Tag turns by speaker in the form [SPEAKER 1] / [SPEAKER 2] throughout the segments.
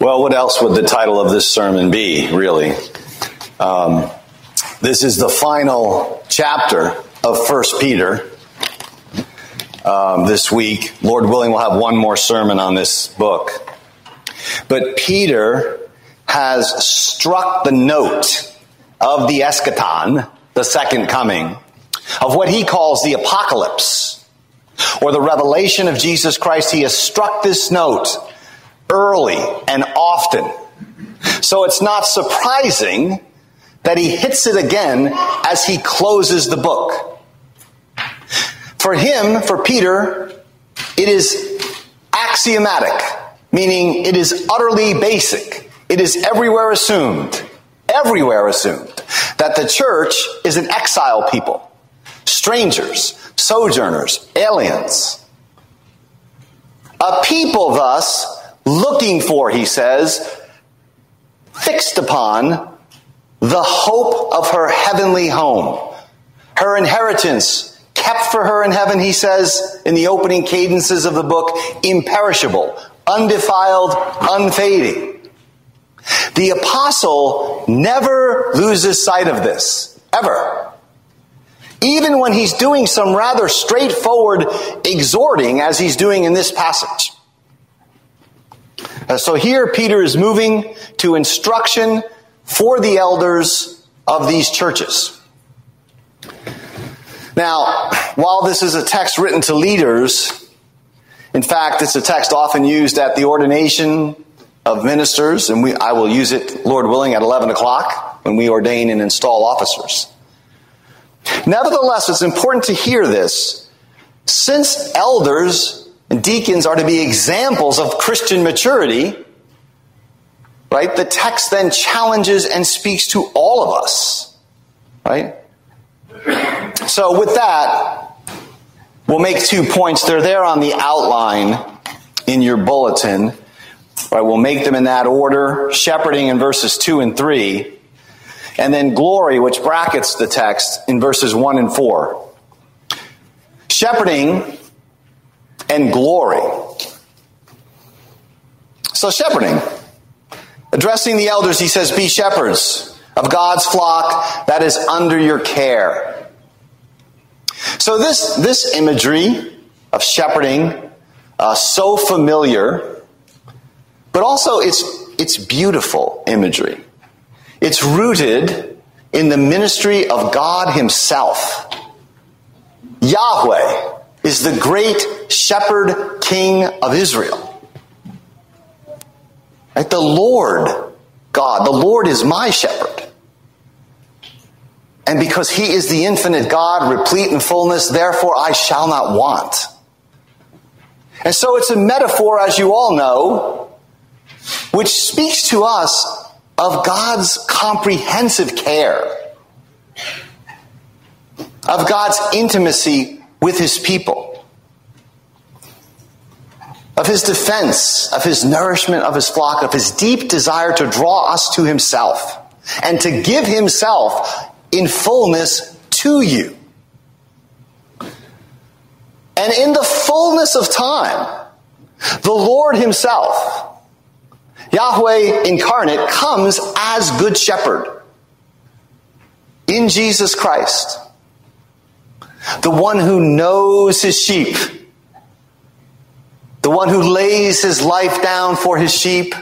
[SPEAKER 1] Well, what else would the title of this sermon be, really? Um, this is the final chapter of First Peter. Um, this week, Lord willing, we'll have one more sermon on this book. But Peter has struck the note of the eschaton, the second coming, of what he calls the apocalypse, or the revelation of Jesus Christ. He has struck this note early and often. So it's not surprising that he hits it again as he closes the book. For him, for Peter, it is axiomatic, meaning it is utterly basic. It is everywhere assumed, everywhere assumed, that the church is an exile people, strangers, sojourners, aliens. A people, thus, looking for, he says, fixed upon the hope of her heavenly home, her inheritance kept for her in heaven, he says in the opening cadences of the book, imperishable, undefiled, unfading. The apostle never loses sight of this, ever. Even when he's doing some rather straightforward exhorting, as he's doing in this passage. Uh, so here Peter is moving to instruction for the elders of these churches. Now, while this is a text written to leaders, in fact, it's a text often used at the ordination of ministers, and we, I will use it, Lord willing, at 11 o'clock when we ordain and install officers. Nevertheless, it's important to hear this. Since elders and deacons are to be examples of Christian maturity. Right? The text then challenges and speaks to all of us. Right? So with that, we'll make two points. They're there on the outline in your bulletin. Right? We'll make them in that order. Shepherding in verses 2 and 3. And then glory, which brackets the text in verses 1 and 4. Shepherding and glory. So, shepherding. Addressing the elders, he says, Be shepherds of God's flock that is under your care. So, this, this imagery of shepherding, uh, so familiar, but also it's, it's beautiful imagery. It's rooted in the ministry of God Himself. Yahweh is the great shepherd king of Israel. Right? The Lord God, the Lord is my shepherd. And because he is the infinite God, replete in fullness, therefore I shall not want. And so it's a metaphor, as you all know, which speaks to us of God's comprehensive care, of God's intimacy with his people, of his defense, of his nourishment of his flock, of his deep desire to draw us to himself and to give himself in fullness to you. And in the fullness of time, the Lord himself, Yahweh incarnate, comes as good shepherd in Jesus Christ the one who knows his sheep, the one who lays his life down for his sheep,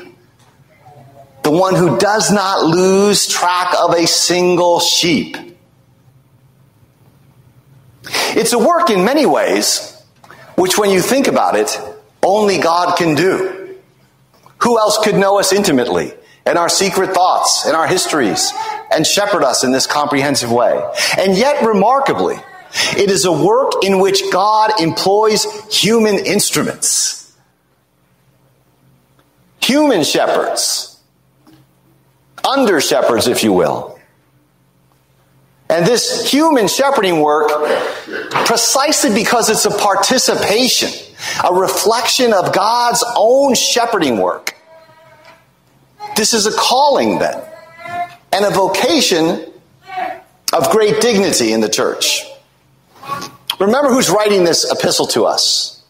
[SPEAKER 1] the one who does not lose track of a single sheep. It's a work in many ways, which when you think about it, only God can do. Who else could know us intimately and our secret thoughts and our histories and shepherd us in this comprehensive way? And yet, remarkably, it is a work in which God employs human instruments, human shepherds, under shepherds, if you will. And this human shepherding work, precisely because it's a participation, a reflection of God's own shepherding work. This is a calling then, and a vocation of great dignity in the church. Remember who's writing this epistle to us.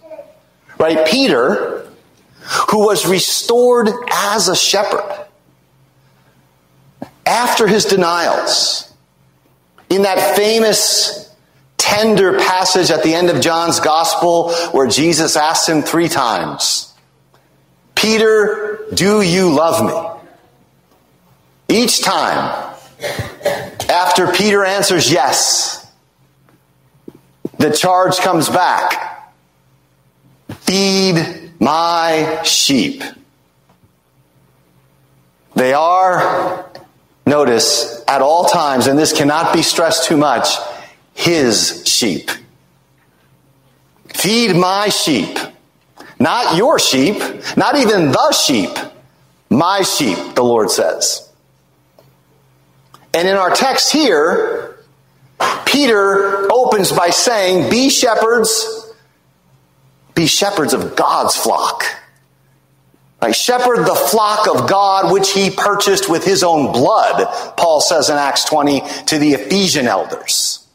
[SPEAKER 1] Right? Peter, who was restored as a shepherd after his denials. In that famous tender passage at the end of John's gospel where Jesus asked him three times, Peter, do you love me? Each time, after Peter answers yes, the charge comes back. Feed my sheep. They are, notice, at all times, and this cannot be stressed too much, his sheep. Feed my sheep. Not your sheep, not even the sheep. My sheep, the Lord says. And in our text here, Peter opens by saying, Be shepherds, be shepherds of God's flock. Right? Shepherd the flock of God which he purchased with his own blood, Paul says in Acts 20 to the Ephesian elders.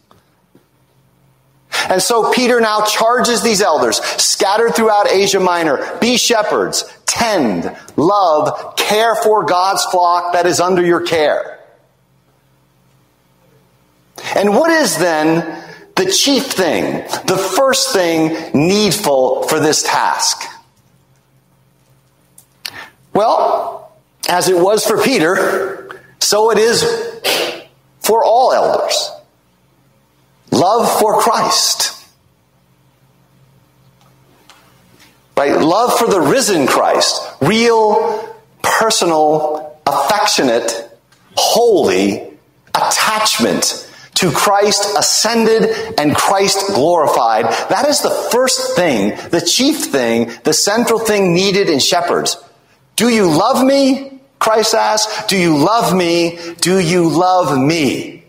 [SPEAKER 1] And so Peter now charges these elders scattered throughout Asia Minor be shepherds, tend, love, care for God's flock that is under your care. And what is then the chief thing, the first thing needful for this task? Well, as it was for Peter, so it is for all elders. Love for Christ. Right? Love for the risen Christ. Real, personal, affectionate, holy attachment to Christ ascended and Christ glorified. That is the first thing, the chief thing, the central thing needed in shepherds. Do you love me? Christ asks. Do you love me? Do you love me?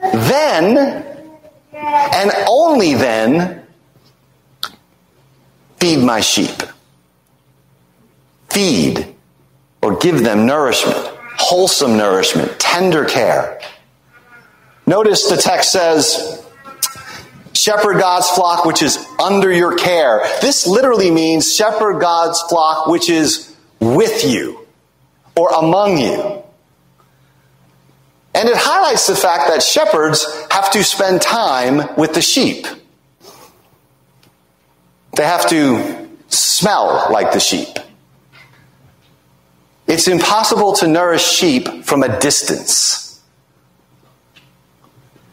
[SPEAKER 1] Then, and only then, feed my sheep. Feed or give them nourishment, wholesome nourishment, tender care. Notice the text says, shepherd God's flock which is under your care. This literally means shepherd God's flock which is with you or among you. And it highlights the fact that shepherds have to spend time with the sheep. They have to smell like the sheep. It's impossible to nourish sheep from a distance.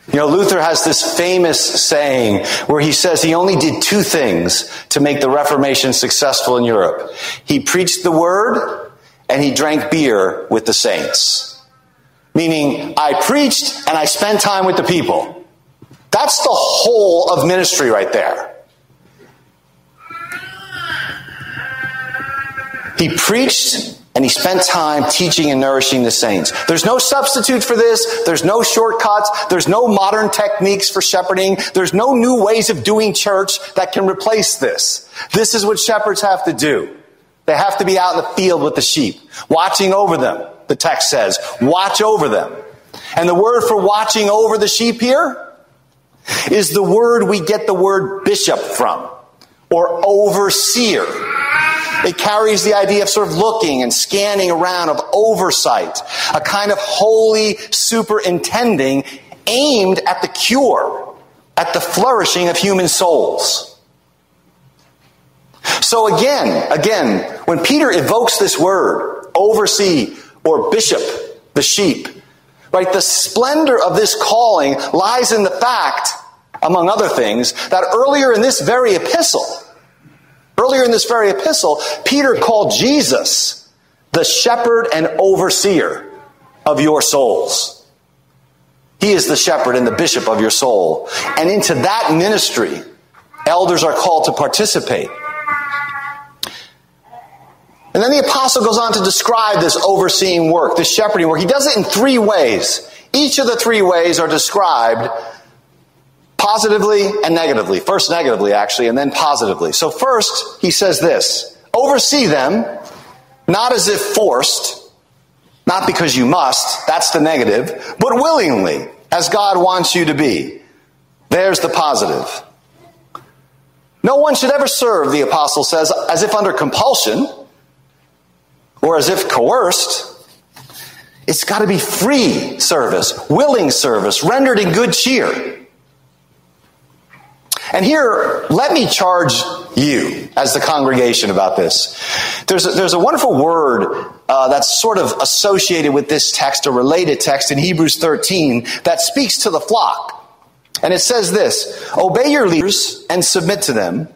[SPEAKER 1] You know, Luther has this famous saying where he says he only did two things to make the Reformation successful in Europe. He preached the word and he drank beer with the saints. Meaning, I preached and I spent time with the people. That's the whole of ministry right there. He preached and he spent time teaching and nourishing the saints. There's no substitute for this. There's no shortcuts. There's no modern techniques for shepherding. There's no new ways of doing church that can replace this. This is what shepherds have to do. They have to be out in the field with the sheep, watching over them, the text says. Watch over them. And the word for watching over the sheep here is the word we get the word bishop from, or overseer. It carries the idea of sort of looking and scanning around, of oversight, a kind of holy superintending aimed at the cure, at the flourishing of human souls. So again, again, when Peter evokes this word, oversee or bishop, the sheep, right, the splendor of this calling lies in the fact, among other things, that earlier in this very epistle, Earlier in this very epistle, Peter called Jesus the shepherd and overseer of your souls. He is the shepherd and the bishop of your soul. And into that ministry, elders are called to participate. And then the apostle goes on to describe this overseeing work, this shepherding work. He does it in three ways. Each of the three ways are described positively and negatively. First negatively, actually, and then positively. So first, he says this, oversee them, not as if forced, not because you must, that's the negative, but willingly, as God wants you to be. There's the positive. No one should ever serve, the apostle says, as if under compulsion or as if coerced. It's got to be free service, willing service, rendered in good cheer. And here, let me charge you as the congregation about this. There's a, there's a wonderful word uh, that's sort of associated with this text, a related text in Hebrews 13 that speaks to the flock. And it says this Obey your leaders and submit to them,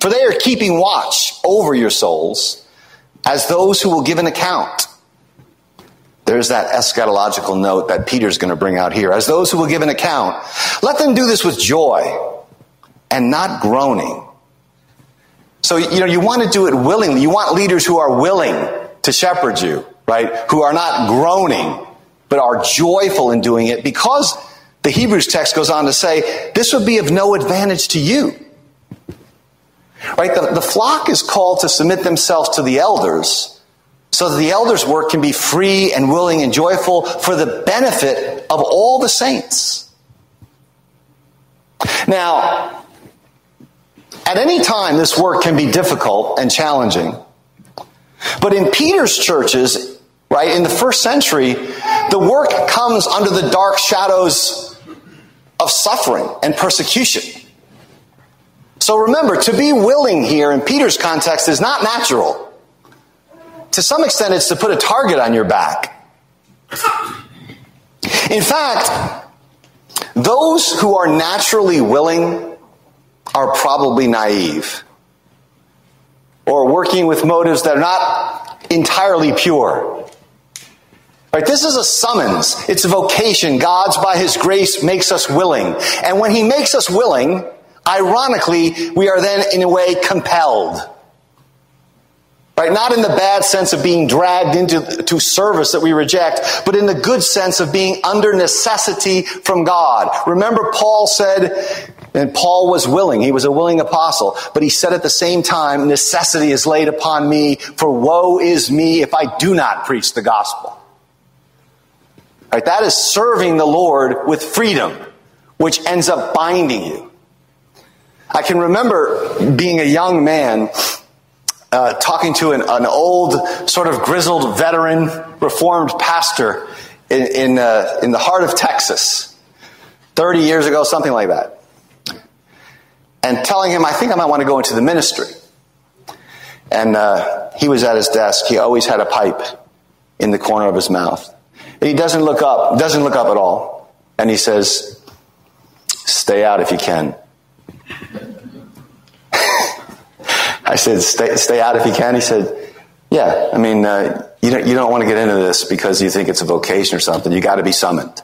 [SPEAKER 1] for they are keeping watch over your souls as those who will give an account. There's that eschatological note that Peter's going to bring out here. As those who will give an account, let them do this with joy and not groaning. So, you know, you want to do it willingly. You want leaders who are willing to shepherd you, right? Who are not groaning, but are joyful in doing it because the Hebrews text goes on to say this would be of no advantage to you. Right? The, the flock is called to submit themselves to the elders so that the elders' work can be free and willing and joyful for the benefit of all the saints. Now, at any time, this work can be difficult and challenging. But in Peter's churches, right, in the first century, the work comes under the dark shadows of suffering and persecution. So remember, to be willing here in Peter's context is not natural. To some extent, it's to put a target on your back. In fact, those who are naturally willing are probably naive or working with motives that are not entirely pure. Right, this is a summons. It's a vocation. God's by His grace makes us willing. And when He makes us willing, ironically, we are then in a way compelled. Right? Not in the bad sense of being dragged into to service that we reject, but in the good sense of being under necessity from God. Remember Paul said, and Paul was willing. He was a willing apostle. But he said at the same time, necessity is laid upon me, for woe is me if I do not preach the gospel. Right? That is serving the Lord with freedom, which ends up binding you. I can remember being a young man uh, talking to an, an, old, sort of grizzled veteran reformed pastor in, in, uh, in the heart of Texas, 30 years ago, something like that and telling him, I think I might want to go into the ministry. And uh, he was at his desk. He always had a pipe in the corner of his mouth. And he doesn't look up, doesn't look up at all. And he says, Stay out if you can. I said, stay, stay out if you can. He said, Yeah, I mean, uh, you, don't, you don't want to get into this because you think it's a vocation or something. You got to be summoned.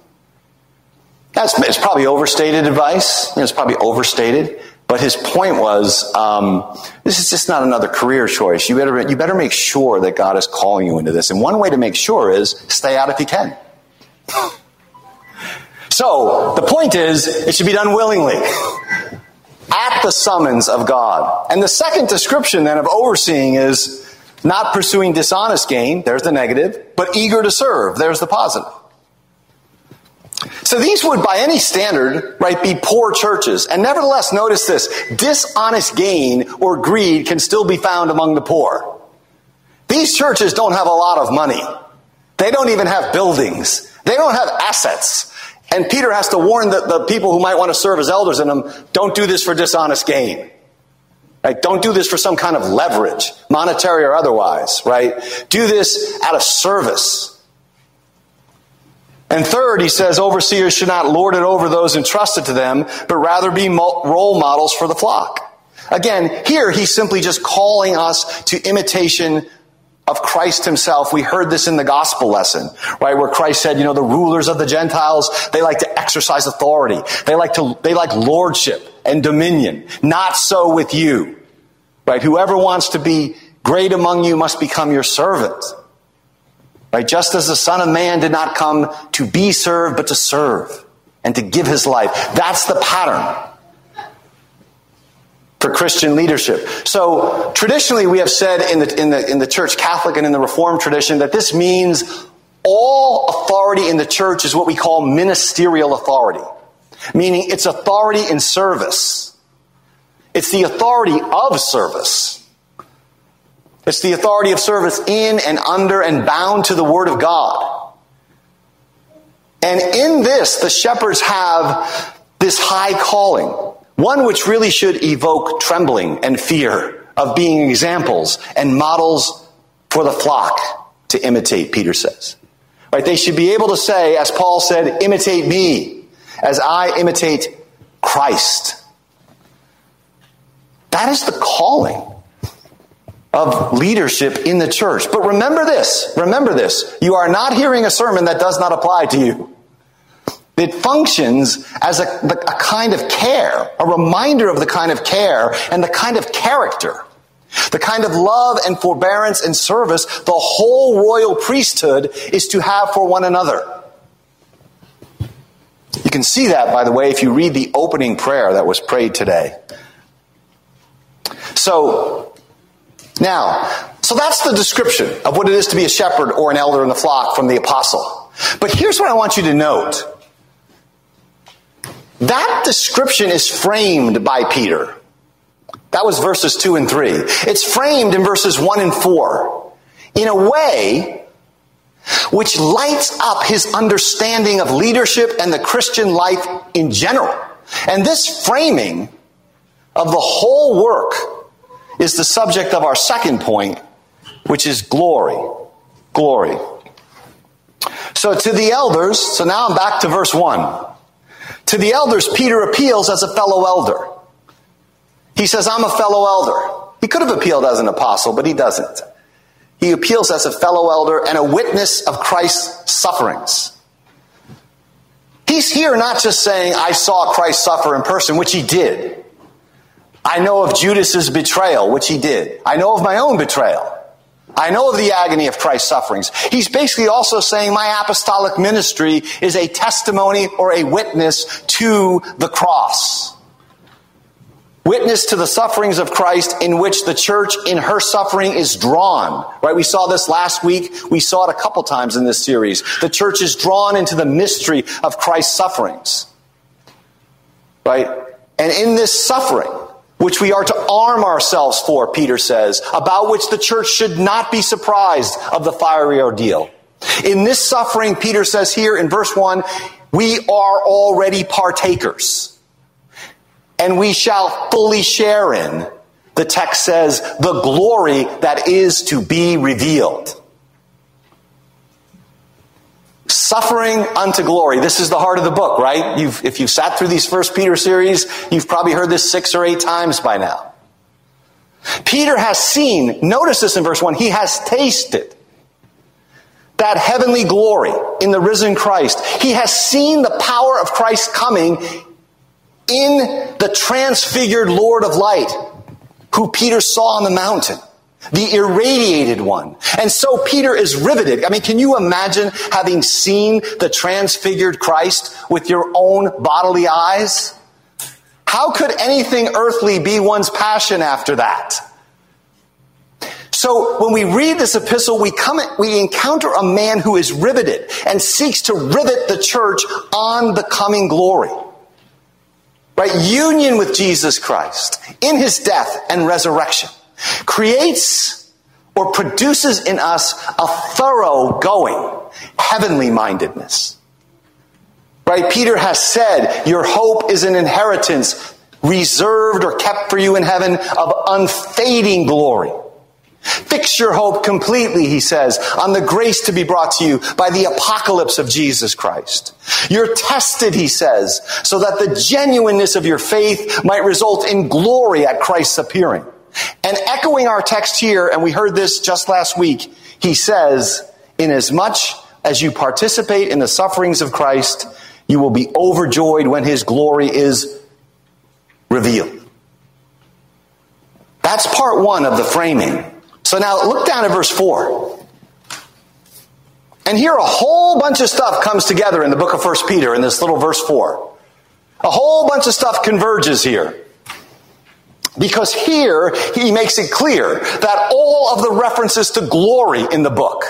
[SPEAKER 1] That's it's probably overstated advice. It's probably overstated. But his point was, um, this is just not another career choice. You better, you better make sure that God is calling you into this. And one way to make sure is stay out if you can. So, the point is, it should be done willingly. At the summons of God. And the second description then of overseeing is not pursuing dishonest gain, there's the negative, but eager to serve, there's the positive. So these would, by any standard, right, be poor churches. And nevertheless, notice this dishonest gain or greed can still be found among the poor. These churches don't have a lot of money. They don't even have buildings. They don't have assets. And Peter has to warn the, the people who might want to serve as elders in them don't do this for dishonest gain. Right? Don't do this for some kind of leverage, monetary or otherwise, right? Do this out of service. And third, he says overseers should not lord it over those entrusted to them, but rather be role models for the flock. Again, here he's simply just calling us to imitation of Christ himself. We heard this in the gospel lesson, right? Where Christ said, you know, the rulers of the Gentiles, they like to exercise authority. They like to, they like lordship and dominion. Not so with you, right? Whoever wants to be great among you must become your servant. Right? Just as the Son of Man did not come to be served, but to serve and to give his life. That's the pattern for Christian leadership. So traditionally we have said in the, in the, in the church Catholic and in the Reformed tradition that this means all authority in the church is what we call ministerial authority, meaning it's authority in service. It's the authority of service. It's the authority of service in and under and bound to the Word of God. And in this, the shepherds have this high calling, one which really should evoke trembling and fear of being examples and models for the flock to imitate, Peter says. Right? They should be able to say, as Paul said, imitate me as I imitate Christ. That is the calling of leadership in the church. But remember this, remember this. You are not hearing a sermon that does not apply to you. It functions as a, a, kind of care, a reminder of the kind of care and the kind of character, the kind of love and forbearance and service the whole royal priesthood is to have for one another. You can see that, by the way, if you read the opening prayer that was prayed today. So, now, so that's the description of what it is to be a shepherd or an elder in the flock from the apostle. But here's what I want you to note. That description is framed by Peter. That was verses 2 and 3. It's framed in verses 1 and 4 in a way which lights up his understanding of leadership and the Christian life in general. And this framing of the whole work is the subject of our second point, which is glory. Glory. So to the elders, so now I'm back to verse 1. To the elders, Peter appeals as a fellow elder. He says, I'm a fellow elder. He could have appealed as an apostle, but he doesn't. He appeals as a fellow elder and a witness of Christ's sufferings. He's here not just saying, I saw Christ suffer in person, which he did. I know of Judas's betrayal, which he did. I know of my own betrayal. I know of the agony of Christ's sufferings. He's basically also saying my apostolic ministry is a testimony or a witness to the cross. Witness to the sufferings of Christ in which the church in her suffering is drawn. Right? We saw this last week. We saw it a couple times in this series. The church is drawn into the mystery of Christ's sufferings. Right? And in this suffering, which we are to arm ourselves for, Peter says, about which the church should not be surprised of the fiery ordeal. In this suffering, Peter says here in verse 1, we are already partakers. And we shall fully share in, the text says, the glory that is to be revealed. Suffering unto glory. This is the heart of the book, right? You've, if you've sat through these first Peter series, you've probably heard this six or eight times by now. Peter has seen, notice this in verse 1, he has tasted that heavenly glory in the risen Christ. He has seen the power of Christ coming in the transfigured Lord of light, who Peter saw on the mountain the irradiated one. And so Peter is riveted. I mean, can you imagine having seen the transfigured Christ with your own bodily eyes? How could anything earthly be one's passion after that? So when we read this epistle, we come, we encounter a man who is riveted and seeks to rivet the church on the coming glory. Right? Union with Jesus Christ in his death and resurrection creates or produces in us a thorough going, heavenly mindedness. Right? Peter has said, your hope is an inheritance reserved or kept for you in heaven of unfading glory. Fix your hope completely, he says, on the grace to be brought to you by the apocalypse of Jesus Christ. You're tested, he says, so that the genuineness of your faith might result in glory at Christ's appearing. And echoing our text here, and we heard this just last week, he says, Inasmuch as you participate in the sufferings of Christ, you will be overjoyed when his glory is revealed. That's part one of the framing. So now look down at verse 4. And here a whole bunch of stuff comes together in the book of First Peter in this little verse 4. A whole bunch of stuff converges here. Because here he makes it clear that all of the references to glory in the book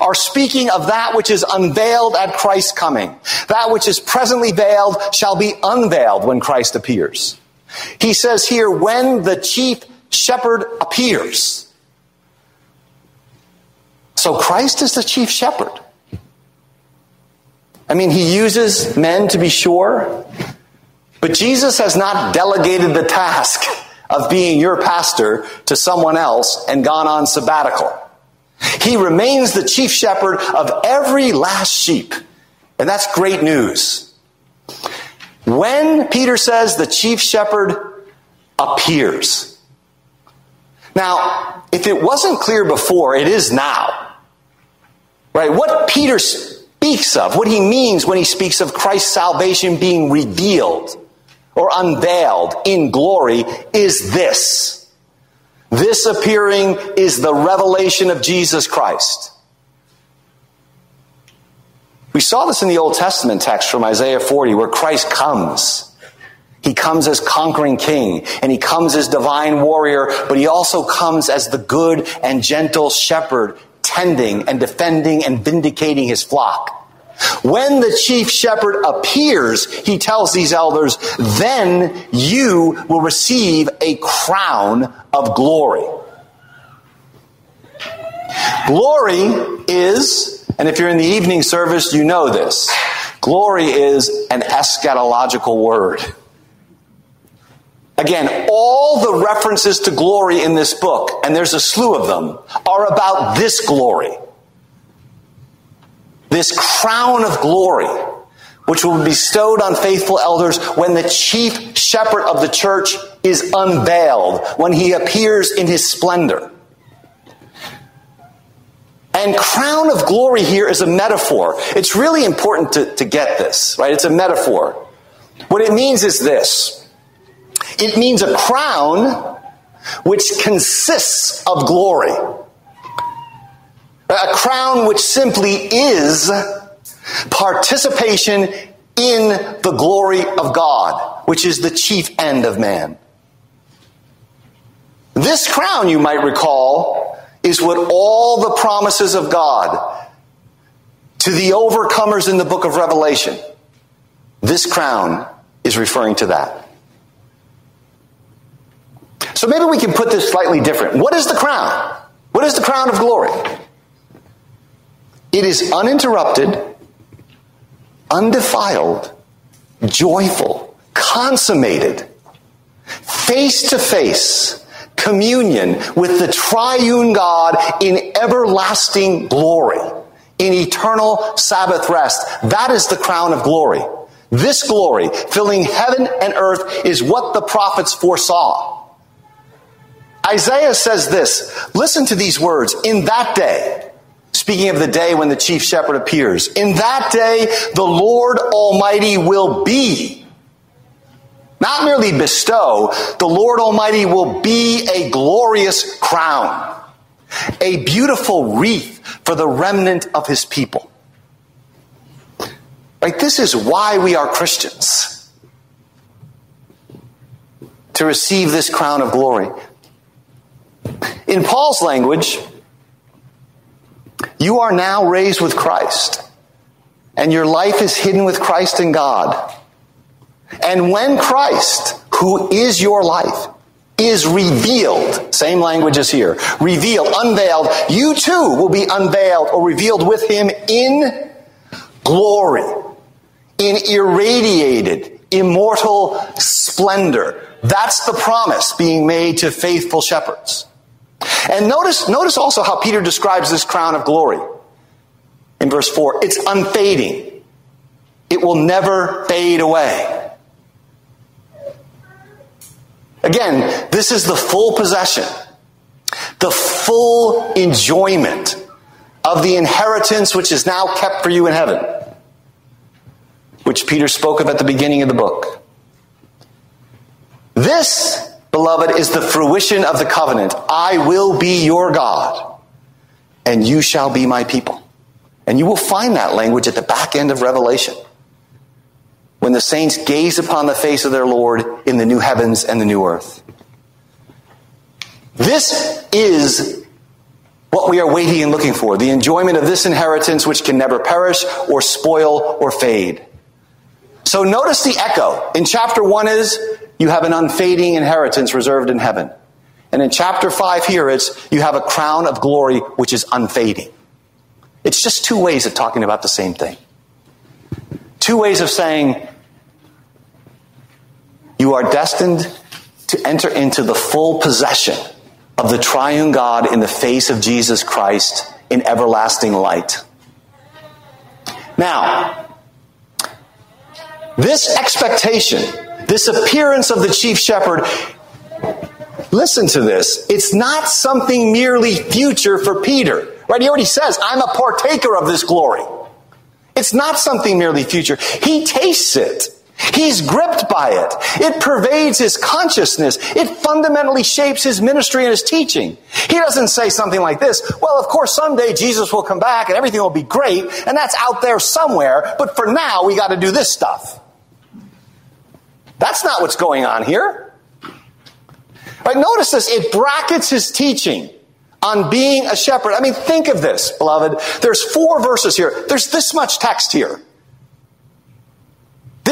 [SPEAKER 1] are speaking of that which is unveiled at Christ's coming. That which is presently veiled shall be unveiled when Christ appears. He says here, when the chief shepherd appears. So Christ is the chief shepherd. I mean, he uses men to be sure, but Jesus has not delegated the task of being your pastor to someone else and gone on sabbatical. He remains the chief shepherd of every last sheep. And that's great news. When Peter says the chief shepherd appears. Now, if it wasn't clear before, it is now. Right? What Peter speaks of, what he means when he speaks of Christ's salvation being revealed or unveiled in glory is this. This appearing is the revelation of Jesus Christ. We saw this in the Old Testament text from Isaiah 40 where Christ comes. He comes as conquering king and he comes as divine warrior, but he also comes as the good and gentle shepherd tending and defending and vindicating his flock. When the chief shepherd appears, he tells these elders, then you will receive a crown of glory. Glory is, and if you're in the evening service, you know this. Glory is an eschatological word. Again, all the references to glory in this book, and there's a slew of them, are about this glory this crown of glory, which will be bestowed on faithful elders when the chief shepherd of the church is unveiled, when he appears in his splendor. And crown of glory here is a metaphor. It's really important to, to get this, right? It's a metaphor. What it means is this it means a crown which consists of glory. A crown which simply is participation in the glory of God, which is the chief end of man. This crown, you might recall, is what all the promises of God to the overcomers in the book of Revelation. This crown is referring to that. So maybe we can put this slightly different. What is the crown? What is the crown of glory? It is uninterrupted, undefiled, joyful, consummated, face to face communion with the triune God in everlasting glory, in eternal Sabbath rest. That is the crown of glory. This glory, filling heaven and earth, is what the prophets foresaw. Isaiah says this listen to these words in that day. Speaking of the day when the chief shepherd appears, in that day the Lord Almighty will be. Not merely bestow, the Lord Almighty will be a glorious crown, a beautiful wreath for the remnant of his people. Right? This is why we are Christians. To receive this crown of glory. In Paul's language, you are now raised with Christ, and your life is hidden with Christ in God. And when Christ, who is your life, is revealed, same language as here, revealed, unveiled, you too will be unveiled or revealed with him in glory, in irradiated, immortal splendor. That's the promise being made to faithful shepherds. And notice, notice also how Peter describes this crown of glory. In verse 4, it's unfading. It will never fade away. Again, this is the full possession, the full enjoyment of the inheritance which is now kept for you in heaven, which Peter spoke of at the beginning of the book. This beloved, is the fruition of the covenant. I will be your God, and you shall be my people. And you will find that language at the back end of Revelation. When the saints gaze upon the face of their Lord in the new heavens and the new earth. This is what we are waiting and looking for the enjoyment of this inheritance which can never perish or spoil or fade. So notice the echo in chapter 1 is you have an unfading inheritance reserved in heaven. And in chapter 5 here, it's you have a crown of glory which is unfading. It's just two ways of talking about the same thing. Two ways of saying you are destined to enter into the full possession of the triune God in the face of Jesus Christ in everlasting light. Now, this expectation, this appearance of the chief shepherd, listen to this. It's not something merely future for Peter. Right? He already says, I'm a partaker of this glory. It's not something merely future. He tastes it. He's gripped by it. It pervades his consciousness. It fundamentally shapes his ministry and his teaching. He doesn't say something like this, well, of course, someday Jesus will come back and everything will be great, and that's out there somewhere, but for now, we got to do this stuff. That's not what's going on here. Right, notice this, it brackets his teaching on being a shepherd. I mean, think of this, beloved. There's four verses here. There's this much text here.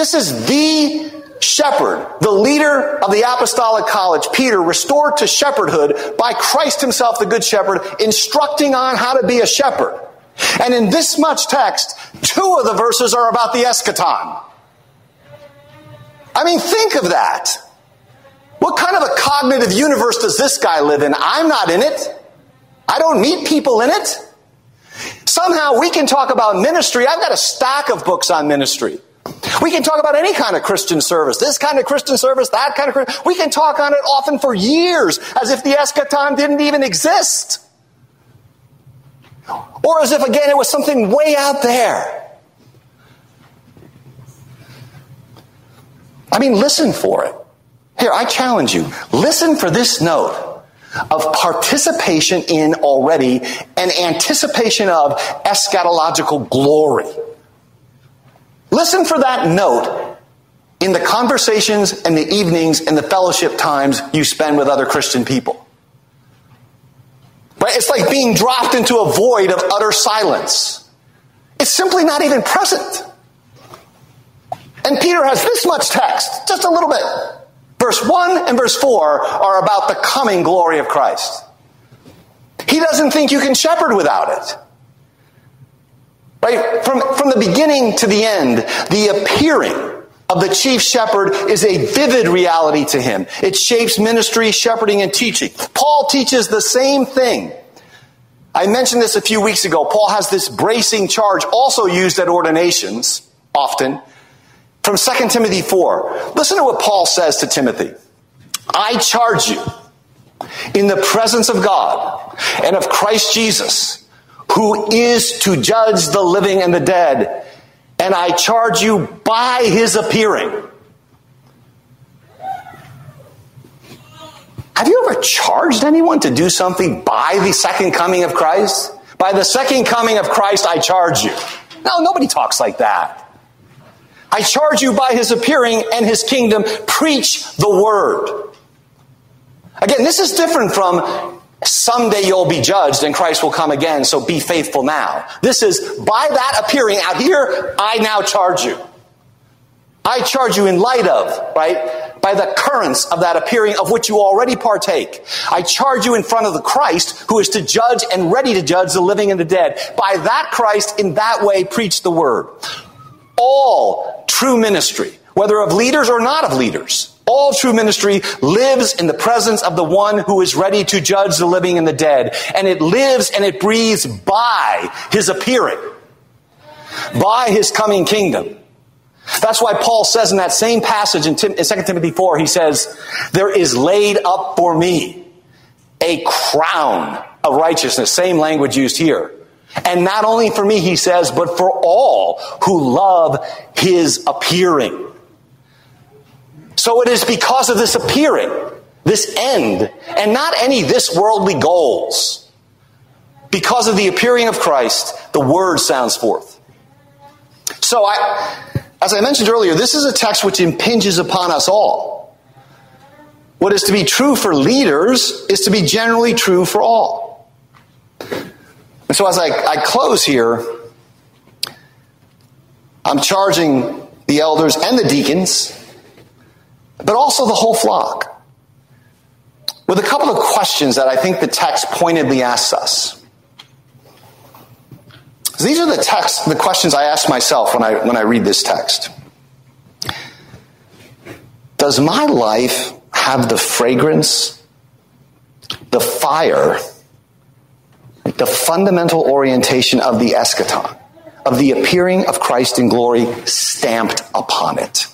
[SPEAKER 1] This is the shepherd, the leader of the apostolic college, Peter, restored to shepherdhood by Christ himself, the good shepherd, instructing on how to be a shepherd. And in this much text, two of the verses are about the eschaton. I mean, think of that. What kind of a cognitive universe does this guy live in? I'm not in it. I don't meet people in it. Somehow we can talk about ministry. I've got a stack of books on ministry. We can talk about any kind of Christian service, this kind of Christian service, that kind of We can talk on it often for years as if the eschaton didn't even exist. Or as if, again, it was something way out there. I mean, listen for it. Here, I challenge you. Listen for this note of participation in already and anticipation of eschatological glory. Listen for that note in the conversations and the evenings and the fellowship times you spend with other Christian people. Right? It's like being dropped into a void of utter silence. It's simply not even present. And Peter has this much text, just a little bit. Verse 1 and verse 4 are about the coming glory of Christ. He doesn't think you can shepherd without it. Right? From, from the beginning to the end, the appearing of the chief shepherd is a vivid reality to him. It shapes ministry, shepherding, and teaching. Paul teaches the same thing. I mentioned this a few weeks ago. Paul has this bracing charge also used at ordinations often from 2 Timothy 4. Listen to what Paul says to Timothy. I charge you in the presence of God and of Christ Jesus who is to judge the living and the dead. And I charge you by his appearing. Have you ever charged anyone to do something by the second coming of Christ? By the second coming of Christ, I charge you. No, nobody talks like that. I charge you by his appearing and his kingdom, preach the word. Again, this is different from Someday you'll be judged and Christ will come again, so be faithful now. This is by that appearing out here, I now charge you. I charge you in light of, right? By the currents of that appearing of which you already partake. I charge you in front of the Christ who is to judge and ready to judge the living and the dead. By that Christ, in that way, preach the word. All true ministry, whether of leaders or not of leaders, all true ministry lives in the presence of the one who is ready to judge the living and the dead. And it lives and it breathes by his appearing, by his coming kingdom. That's why Paul says in that same passage in, in 2 Timothy 4, he says, There is laid up for me a crown of righteousness. Same language used here. And not only for me, he says, but for all who love his appearing. So it is because of this appearing, this end, and not any this worldly goals. Because of the appearing of Christ, the word sounds forth. So I, as I mentioned earlier, this is a text which impinges upon us all. What is to be true for leaders is to be generally true for all. And so as I, I close here, I'm charging the elders and the deacons but also the whole flock. With a couple of questions that I think the text pointedly asks us. These are the text, the questions I ask myself when I, when I read this text. Does my life have the fragrance, the fire, the fundamental orientation of the eschaton, of the appearing of Christ in glory stamped upon it?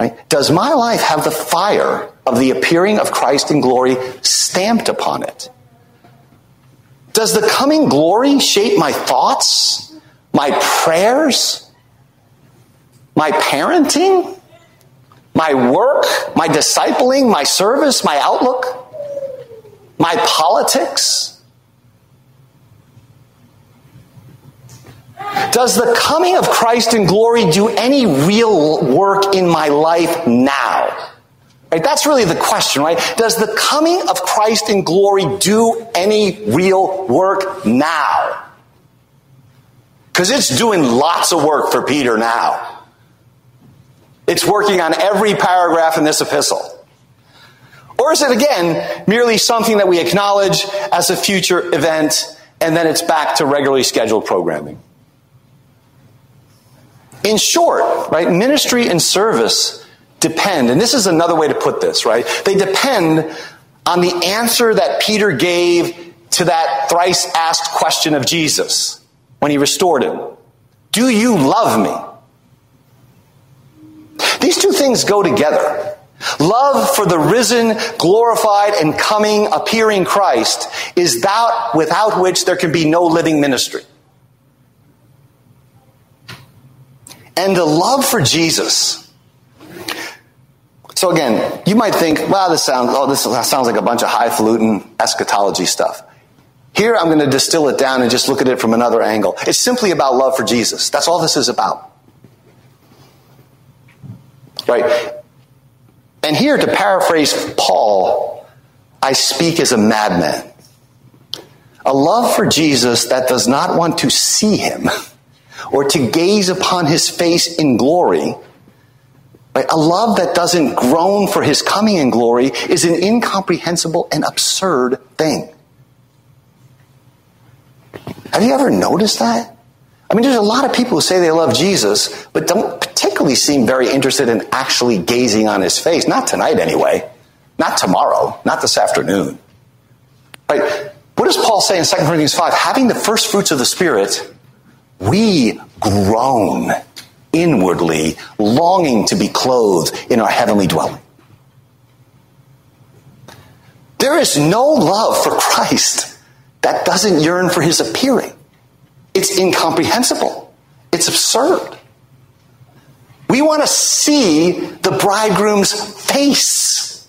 [SPEAKER 1] Right? Does my life have the fire of the appearing of Christ in glory stamped upon it? Does the coming glory shape my thoughts, my prayers, my parenting, my work, my discipling, my service, my outlook, my politics? Does the coming of Christ in glory do any real work in my life now? Right? That's really the question, right? Does the coming of Christ in glory do any real work now? Because it's doing lots of work for Peter now. It's working on every paragraph in this epistle. Or is it again merely something that we acknowledge as a future event and then it's back to regularly scheduled programming? In short, right, ministry and service depend, and this is another way to put this, right? They depend on the answer that Peter gave to that thrice asked question of Jesus when he restored him. Do you love me? These two things go together. Love for the risen, glorified, and coming, appearing Christ is that without which there can be no living ministry. And the love for Jesus so again, you might think, wow, this sounds, oh, this sounds like a bunch of highfalutin eschatology stuff. Here, I'm going to distill it down and just look at it from another angle. It's simply about love for Jesus. That's all this is about. Right? And here, to paraphrase Paul, I speak as a madman. A love for Jesus that does not want to see him or to gaze upon his face in glory Right? A love that doesn't groan for his coming in glory is an incomprehensible and absurd thing. Have you ever noticed that? I mean, there's a lot of people who say they love Jesus, but don't particularly seem very interested in actually gazing on his face. Not tonight, anyway. Not tomorrow. Not this afternoon. Right? What does Paul say in 2 Corinthians 5? Having the first fruits of the Spirit, we groan inwardly longing to be clothed in our heavenly dwelling. There is no love for Christ that doesn't yearn for his appearing. It's incomprehensible. It's absurd. We want to see the bridegroom's face.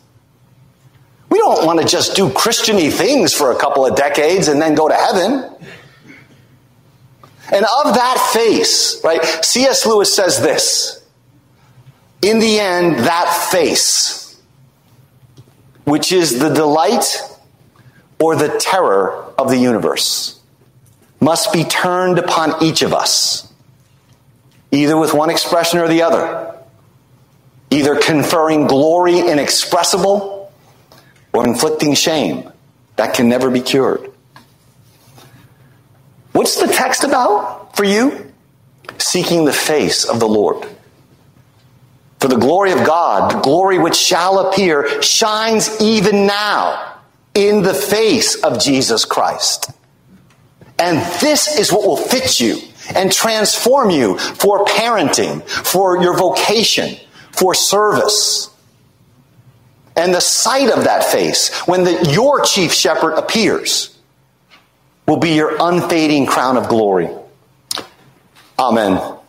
[SPEAKER 1] We don't want to just do Christiany things for a couple of decades and then go to heaven. And of that face, right, C.S. Lewis says this In the end, that face, which is the delight or the terror of the universe, must be turned upon each of us, either with one expression or the other, either conferring glory inexpressible or inflicting shame that can never be cured. What's the text about for you? Seeking the face of the Lord. For the glory of God, the glory which shall appear, shines even now in the face of Jesus Christ. And this is what will fit you and transform you for parenting, for your vocation, for service. And the sight of that face, when the, your chief shepherd appears, will be your unfading crown of glory. Amen.